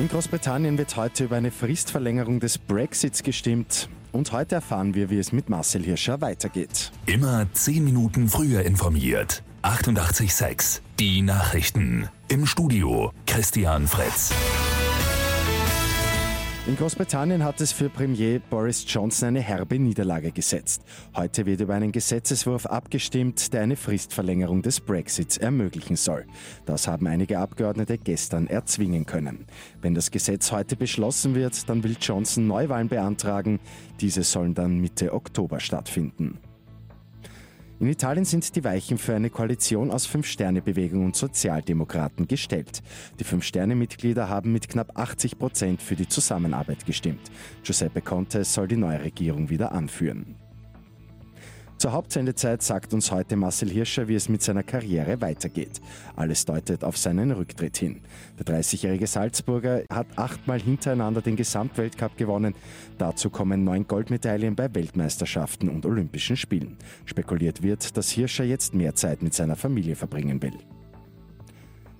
In Großbritannien wird heute über eine Fristverlängerung des Brexits gestimmt. Und heute erfahren wir, wie es mit Marcel Hirscher weitergeht. Immer 10 Minuten früher informiert. 88.6 Die Nachrichten. Im Studio Christian Fritz. In Großbritannien hat es für Premier Boris Johnson eine herbe Niederlage gesetzt. Heute wird über einen Gesetzeswurf abgestimmt, der eine Fristverlängerung des Brexits ermöglichen soll. Das haben einige Abgeordnete gestern erzwingen können. Wenn das Gesetz heute beschlossen wird, dann will Johnson Neuwahlen beantragen. Diese sollen dann Mitte Oktober stattfinden. In Italien sind die Weichen für eine Koalition aus Fünf-Sterne-Bewegung und Sozialdemokraten gestellt. Die Fünf-Sterne-Mitglieder haben mit knapp 80 Prozent für die Zusammenarbeit gestimmt. Giuseppe Conte soll die neue Regierung wieder anführen. Zur Hauptsendezeit sagt uns heute Marcel Hirscher, wie es mit seiner Karriere weitergeht. Alles deutet auf seinen Rücktritt hin. Der 30-jährige Salzburger hat achtmal hintereinander den Gesamtweltcup gewonnen. Dazu kommen neun Goldmedaillen bei Weltmeisterschaften und Olympischen Spielen. Spekuliert wird, dass Hirscher jetzt mehr Zeit mit seiner Familie verbringen will.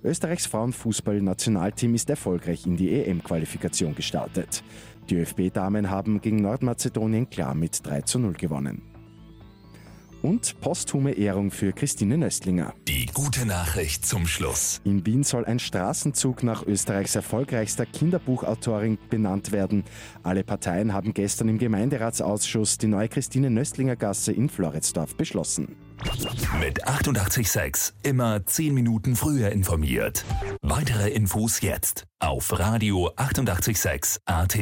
Österreichs Frauenfußball-Nationalteam ist erfolgreich in die EM-Qualifikation gestartet. Die ÖFB-Damen haben gegen Nordmazedonien klar mit 3 zu 0 gewonnen und posthume Ehrung für Christine Nöstlinger. Die gute Nachricht zum Schluss. In Wien soll ein Straßenzug nach Österreichs erfolgreichster Kinderbuchautorin benannt werden. Alle Parteien haben gestern im Gemeinderatsausschuss die neue Christine Nöstlinger Gasse in Floridsdorf beschlossen. Mit 886 immer 10 Minuten früher informiert. Weitere Infos jetzt auf Radio 886 AT.